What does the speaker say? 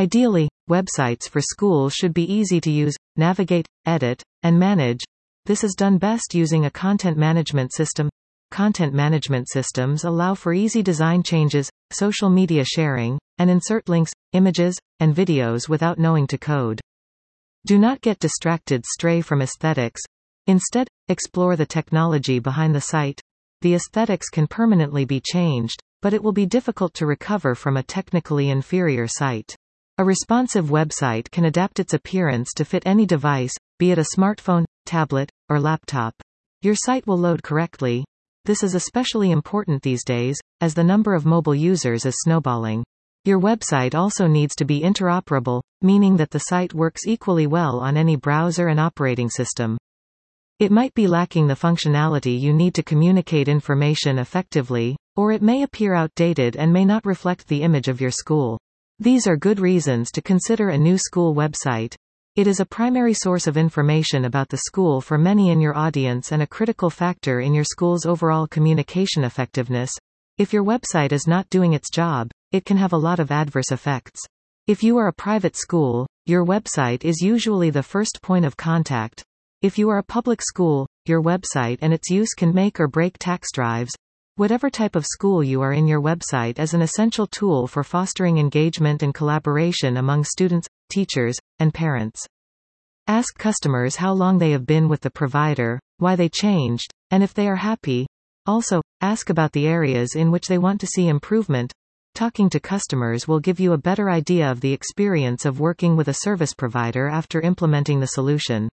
Ideally, websites for schools should be easy to use, navigate, edit, and manage. This is done best using a content management system. Content management systems allow for easy design changes, social media sharing, and insert links, images, and videos without knowing to code. Do not get distracted stray from aesthetics. Instead, explore the technology behind the site. The aesthetics can permanently be changed, but it will be difficult to recover from a technically inferior site. A responsive website can adapt its appearance to fit any device, be it a smartphone, tablet, or laptop. Your site will load correctly. This is especially important these days, as the number of mobile users is snowballing. Your website also needs to be interoperable, meaning that the site works equally well on any browser and operating system. It might be lacking the functionality you need to communicate information effectively, or it may appear outdated and may not reflect the image of your school. These are good reasons to consider a new school website. It is a primary source of information about the school for many in your audience and a critical factor in your school's overall communication effectiveness. If your website is not doing its job, it can have a lot of adverse effects. If you are a private school, your website is usually the first point of contact. If you are a public school, your website and its use can make or break tax drives, Whatever type of school you are in your website is an essential tool for fostering engagement and collaboration among students, teachers, and parents. Ask customers how long they have been with the provider, why they changed, and if they are happy. Also, ask about the areas in which they want to see improvement. Talking to customers will give you a better idea of the experience of working with a service provider after implementing the solution.